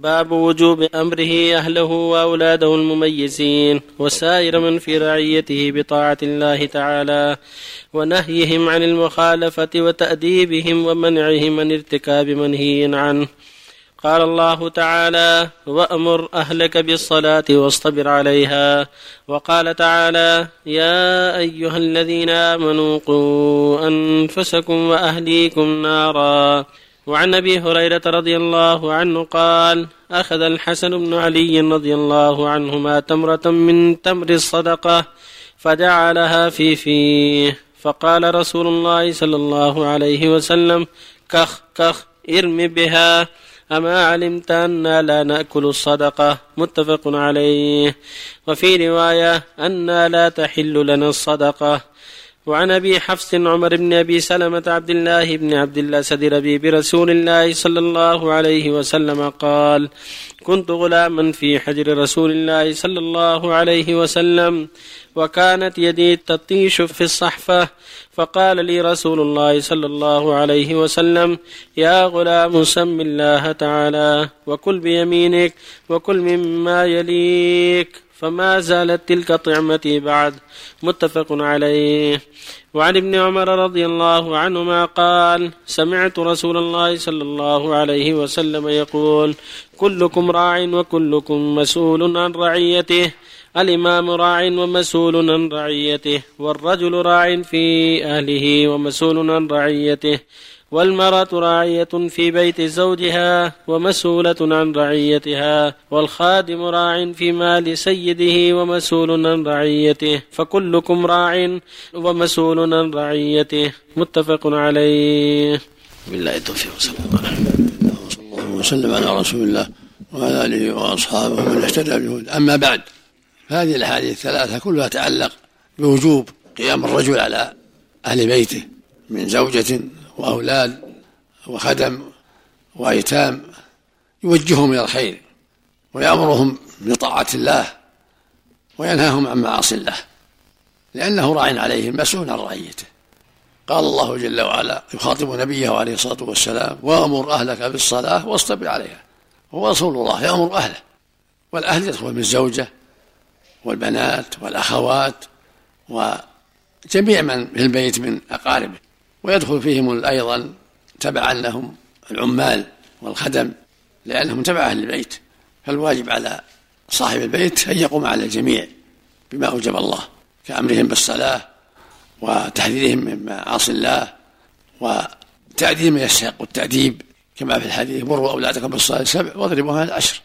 باب وجوب أمره أهله وأولاده المميزين وسائر من في رعيته بطاعة الله تعالى ونهيهم عن المخالفة وتأديبهم ومنعهم من ارتكاب منهي عنه. قال الله تعالى وأمر أهلك بالصلاة واصطبر عليها وقال تعالى يا أيها الذين آمنوا قوا أنفسكم وأهليكم نارا وعن أبي هريرة رضي الله عنه قال أخذ الحسن بن علي رضي الله عنهما تمرة من تمر الصدقة فجعلها في فيه. فقال رسول الله صلى الله عليه وسلم كخ كخ ارم بها. أما علمت أنا لا نأكل الصدقة؟ متفق عليه. وفي رواية أنا لا تحل لنا الصدقة. وعن أبي حفص عمر بن أبي سلمة عبد الله بن عبد الاسد ربيب رسول الله صلى الله عليه وسلم قال كنت غلاما في حجر رسول الله صلى الله عليه وسلم وكانت يدي تطيش في الصحفة فقال لي رسول الله صلى الله عليه وسلم يا غلام سم الله تعالى وكل بيمينك وكل مما يليك. فما زالت تلك طعمتي بعد. متفق عليه. وعن ابن عمر رضي الله عنهما قال سمعت رسول الله صلى الله عليه وسلم يقول كلكم راع وكلكم مسؤول عن رعيته. الإمام راع ومسؤول عن رعيته. والرجل راع في أهله ومسؤول عن رعيته. والمرأة راعية في بيت زوجها ومسؤولة عن رعيتها والخادم راع في مال سيده ومسؤول عن رعيته فكلكم راع ومسؤول عن رعيته. متفق عليه. بالله التوفيق صلى الله عليه وسلم وسلم على رسول الله وعلى آله وأصحابه من اهتدى بهدى أما بعد فهذه الأحاديث الثلاثة كلها تتعلق بوجوب قيام الرجل على أهل بيته من زوجة وأولاد وخدم وأيتام يوجههم إلى الخير ويأمرهم بطاعة الله وينهاهم عن معاصي الله لأنه راع عليهم مسؤول عن رعيته. قال الله جل وعلا يخاطب نبيه عليه الصلاة والسلام وأمر أهلك بالصلاة واصطبر عليها. هو رسول الله يأمر أهله. والأهل يدخل من الزوجة والبنات والأخوات وجميع من في البيت من أقاربه. ويدخل فيهم أيضا تبعا لهم العمال والخدم لأنهم تبع أهل البيت. فالواجب على صاحب البيت أن يقوم على الجميع بما أوجب الله كأمرهم بالصلاة وتحذيرهم من معاصي الله وتأديب من يستحق التأديب كما في الحديث مروا أولادكم بالصلاة السبع واضربوها العشر.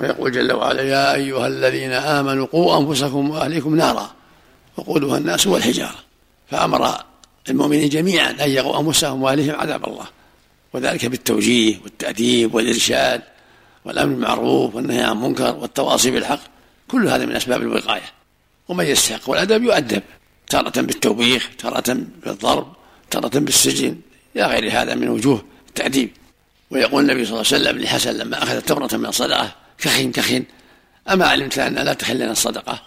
ويقول جل وعلا يا أيها الذين آمنوا قوا أنفسكم وأهليكم نارا. وقودها الناس والحجارة. فأمر المؤمنين جميعا أن يقوا أنفسهم وأهلهم عذاب الله وذلك بالتوجيه والتأديب والإرشاد والأمر بالمعروف والنهي عن المنكر والتواصي بالحق كل هذا من أسباب الوقاية. ومن يستحق والأدب يؤدب تارة بالتوبيخ تارة بالضرب تارة بالسجن إلى غير هذا من وجوه التأديب. ويقول النبي صلى الله عليه وسلم لحسن لما أخذ تمرة من الصدقة كخين كخين أما علمت أن لا تحل لنا الصدقة؟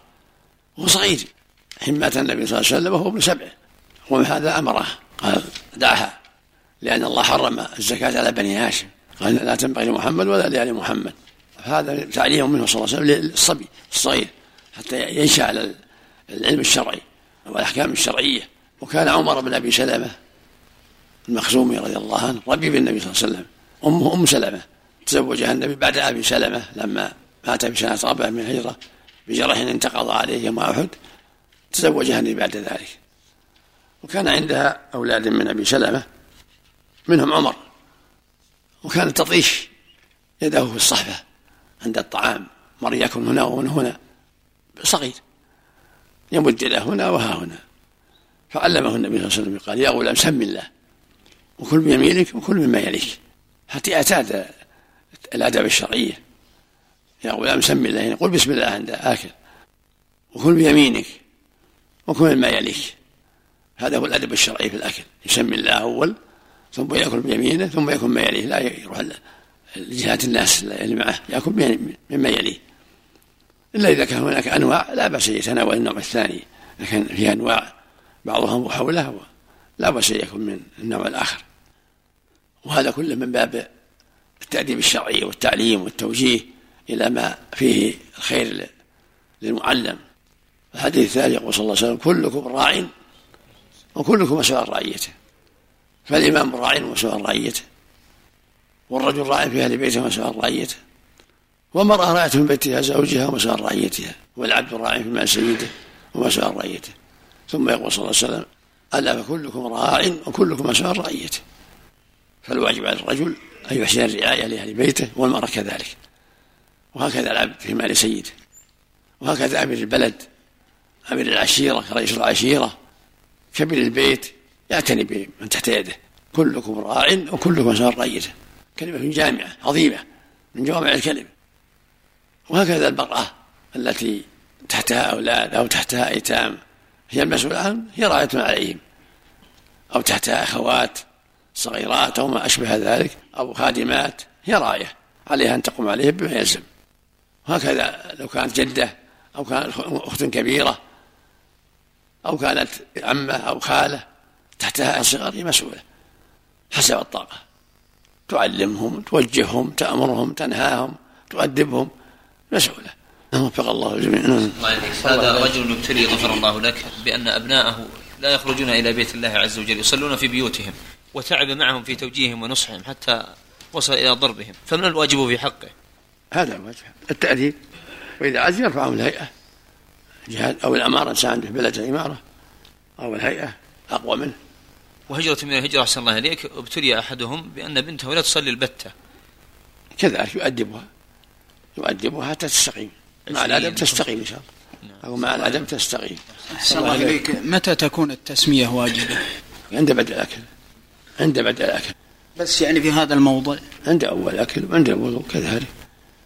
وهو صغير حين النبي صلى الله عليه وسلم وهو ابن سبع. ومن هذا أمره. قال دعها. لأن الله حرم الزكاة على بني هاشم. قال لا تنبغي لمحمد ولا لآل محمد. هذا تعليم منه صلى الله عليه وسلم للصبي الصغير حتى ينشأ على العلم الشرعي والأحكام الشرعية. وكان عمر بن أبي سلمة المخزومي رضي الله عنه ربيب النبي صلى الله عليه وسلم. أمه أم سلمة تزوجها النبي بعد أبي سلمة لما مات بسنة رابعة من الهجرة بجرح انتقض عليه يوم أحد تزوجها النبي بعد ذلك. وكان عندها أولاد من أبي سلمة منهم عمر. وكانت تطيش يده في الصحفة عند الطعام. مر يكن هنا ومن هنا صغير. يمد يده هنا وها هنا. فعلمه النبي صلى الله عليه وسلم قال يا غلام سم الله. وكل بيمينك وكل مما يليك. حتى اعتاد الأدب الشرعية. يا غلام سم الله. قل بسم الله عند آكل. وكل بيمينك وكل مما يليك. هذا هو الأدب الشرعي في الأكل. يسمي الله أول ثم يأكل بيمينه ثم يأكل ما يليه. لا يروح لجهات الناس اللي معه يأكل مما يليه. إلا إذا كان هناك أنواع لا بأس يتناول النوع الثاني. لكن في أنواع بعضها محوله لا بأس يأكل من النوع الآخر. وهذا كله من باب التأديب الشرعي والتعليم والتوجيه إلى ما فيه الخير للمعلم. الحديث الثاني يقول صلى الله عليه وسلم كلكم راع وكلكم مسؤول عن رعيته فالإمام راع ومسؤول عن رعيته والرجل راع في أهل بيته ومسؤول عن رعيته والمرأة راعية من بيتها زوجها ومسؤول عن رعيتها والعبد راع في مال سيده ومسؤول عن رعيته ثم يقول صلى الله عليه وسلم ألا فكلكم راع وكلكم مسؤول عن رعيته فالواجب على الرجل أن يحسن الرعاية لأهل بيته والمرأة كذلك. وهكذا العبد في مال سيده. وهكذا أمير البلد أمير العشيرة رئيس العشيرة. كبير البيت يعتني بمن تحت يده. كلكم راع وكلكم مسؤول رعيته كلمة جامعة عظيمة من جوامع الكلم وهكذا المرأة التي تحتها أولاد أو تحتها أيتام هي المسؤولة عنهم هي راعية عليهم. أو تحتها أخوات صغيرات أو ما أشبه ذلك أو خادمات. هي راعية عليها أن تقوم عليهم بما يلزم. وهكذا لو كانت جدة أو كانت أخت كبيرة أو كانت عمة أو خالة تحتها صغار هي مسؤولة. حسب الطاقة. تعلمهم توجههم تأمرهم تنهاهم تؤدبهم. مسؤولة. وفق الله الجميع هذا رجل يبتلي غفر الله لك بأن أبناءه لا يخرجون إلى بيت الله عز وجل يصلون في بيوتهم وتعب معهم في توجيههم ونصحهم حتى وصل إلى ضربهم. فمن الواجب في حقه؟ هذا الواجب. التأديب. وإذا عز يرفعهم الهيئة. جهاد أو الأمارة إنسان عنده بلد الإمارة أو الهيئة أقوى منه. وهجرة من الهجرة أحسن الله إليك ابتلي أحدهم بأن بنته لا تصلي البتة. كذلك يؤدبها يؤدبها حتى تستقيم. مع الأدب تستقيم إن شاء الله. نعم. أو مع الأدب تستقيم. أحسن الله إليك. متى تكون التسمية واجبة؟ عند بدء الأكل. عند بدء الأكل. بس يعني في هذا الموضوع. عند أول أكل وعند الوضوء كذلك.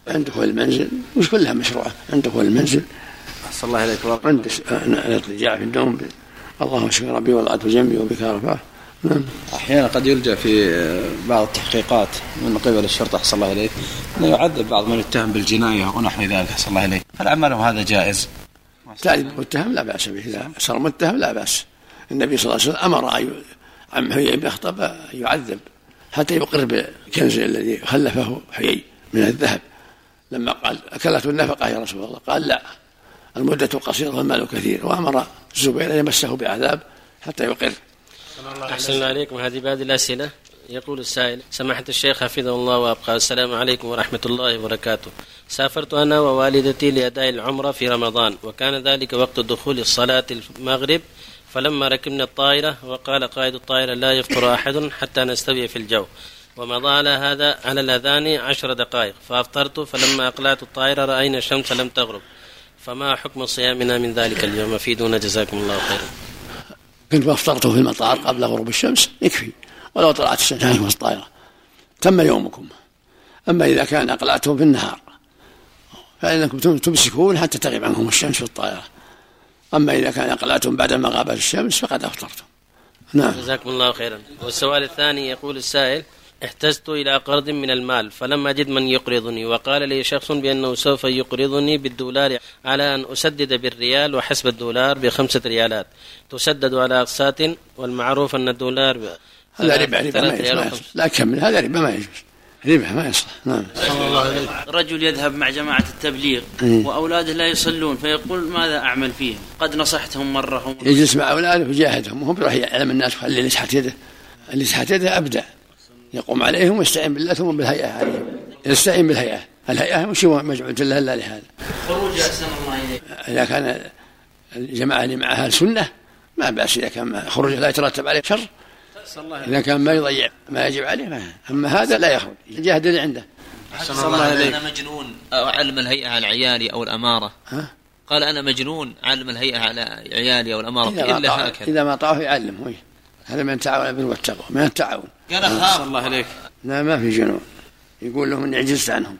عند دخول المنزل مش كلها مشروعة. عند دخول المنزل أحسن الله إليك عند الاضطجاع في النوم اللهم اشف ربي وضعت جنبي وبك رفعه نعم. أحيانا قد يلجأ في بعض التحقيقات من قبل الشرطة أحسن الله إليك. انه يعذب بعض من يتهم بالجناية ونحو ذلك أحسن الله إليك. هل عملهم هذا جائز؟ تعذيب المتهم لا بأس به. إذا صار متهم لا بأس. النبي صلى الله عليه وسلم أمر عم حيي بن اخطب أن يعذب حتى يقر بالكنز الذي خلفه حيي من الذهب. لما قال اكلته النفقة يا رسول الله؟ قال لا. المدة قصيرة والمال كثير. وأمر الزبير أن يمسه بعذاب حتى يقر. أحسن الله عليكم. هذه بعد الأسئلة. يقول السائل سماحة الشيخ حفظه الله وأبقى. السلام عليكم ورحمة الله وبركاته. سافرت أنا ووالدتي لأداء العمرة في رمضان وكان ذلك وقت دخول الصلاة المغرب فلما ركبنا الطائرة وقال قائد الطائرة لا يفطر أحد حتى نستوي في الجو. ومضى على هذا على الأذان عشر دقائق فأفطرت فلما أقلعت الطائرة رأينا الشمس لم تغرب. فما حكم صيامنا من ذلك اليوم؟ أفيدونا جزاكم الله خيرا. كنت افطرته في المطار قبل غروب الشمس يكفي. ولو طلعت الشمس عليكم الطائرة تم يومكم. أما إذا كان أقلعتم في النهار فإنكم تمسكون حتى تغيب عنكم الشمس في الطائرة أما إذا كان أقلعتم بعد ما غابت الشمس فقد أفطرتم. نعم. جزاكم الله خيرا. والسؤال الثاني يقول السائل احتجت إلى قرض من المال فلم أجد من يقرضني وقال لي شخص بأنه سوف يقرضني بالدولار على أن أسدد بالريال وحسب الدولار بخمسة ريالات. تسدد على أقساط والمعروف أن الدولار هذا ربا ربا ما يصلح. لا كمل. هذا ربا ما يجوز. ربا ما يصلح. نعم. رجل يذهب مع جماعة التبليغ إيه. وأولاده لا يصلون فيقول ماذا أعمل فيهم؟ قد نصحتهم مرة يجلس مع أولاده ويجاهدهم وهم بيروح يعلم الناس خلي اللي تحت يده اللي تحت يده أبدع يقوم عليهم ويستعين بالله ثم بالهيئة عليهم يستعين بالهيئة. الهيئة مش مجعول إلا إلا لهذا. خروج أحسن الله إليك. إذا كان الجماعة اللي معها السنة ما بأس إذا كان خروجه لا يترتب عليه شر. إذا كان ما يضيع ما يجب عليه ما أما هذا لا يخرج. الجهد اللي عنده. أحسن الله إليك. أنا مجنون. أعلم الهيئة على عيالي أو الأمارة. ها؟ قال أنا مجنون. أعلم الهيئة على عيالي أو الأمارة. إلا هكذا. إذا ما طاعه يعلم هذا من التعاون البر والتقوى من التعاون. قال اخاف الله عليك. لا ما في جنون. يقول لهم إني عجزت عنهم.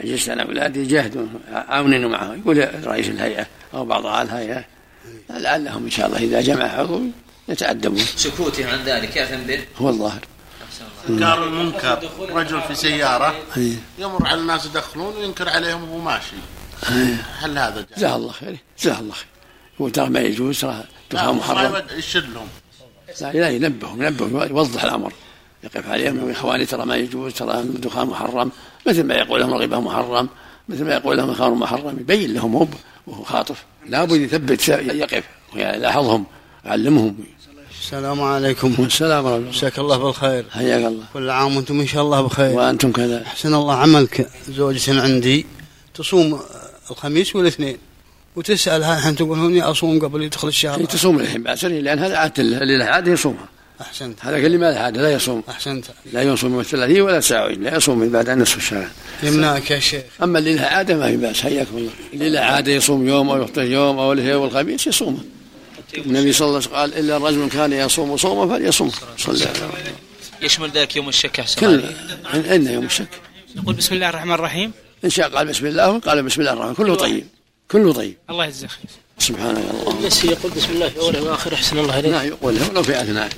عجزت عن أولادي جاهدوا عاونوا معه يقول رئيس الهيئة أو بعض اعضاء الهيئة لعلهم إن شاء الله إذا جمعوا يتأدبون. سكوته عن ذلك يا به هو الظاهر. إنكار المنكر. رجل في سيارة يمر على الناس يدخلون وينكر عليهم وهو ماشي. هل هذا؟ جزاه الله خير. جزاه الله خير. يقول ترى ما يجوز ترى محرم. يشد لهم لا ينبههم ينبههم يوضح الأمر. يقف عليهم يقول إخواني ترى ما يجوز ترى الدخان محرم. مثل ما يقول لهم الغيبه محرم مثل ما يقول لهم الخمر محرم يبين لهم هو وهو خاطف. لابد يثبت يقف ويلاحظهم يعلمهم. السلام عليكم. والسلام ورحمه الله مساك الله بالخير. حياك الله. كل عام وأنتم إن شاء الله بخير. وأنتم كذا. أحسن الله عملك زوجة عندي. تصوم الخميس والاثنين. وتسالها الحين تقول هوني أصوم قبل يدخل الشهر؟ هي تصوم الحين بأس لأن هذا عادة اللي له عادة يصومها أحسنت. هذا اللي ما له عادة؟ لا يصوم. أحسنت. لا يصوم من الثلاثين ولا تسعة لا يصوم من بعد نصف الشهر. يمنعك يا شيخ. أما اللي له عادة ما في بأس حياكم الله. اللي له عادة يصوم يوم أو يفطر يوم أو له يوم الخميس يصومه النبي صلى الله عليه وسلم قال إلا رجل كان يصوم صوما فليصوم. صلى الله عليه وسلم. يشمل ذلك يوم الشك أحسن كل. عندنا يوم الشك؟ نقول بسم الله الرحمن الرحيم. إن شاء قال بسم الله وقال بسم الله الرحمن كله طيب. كله طيب الله يجزاك خير. سبحانك اللهم بس يقول بسم الله في اوله واخره أحسن الله إليك. لا يقول ولو في اثناء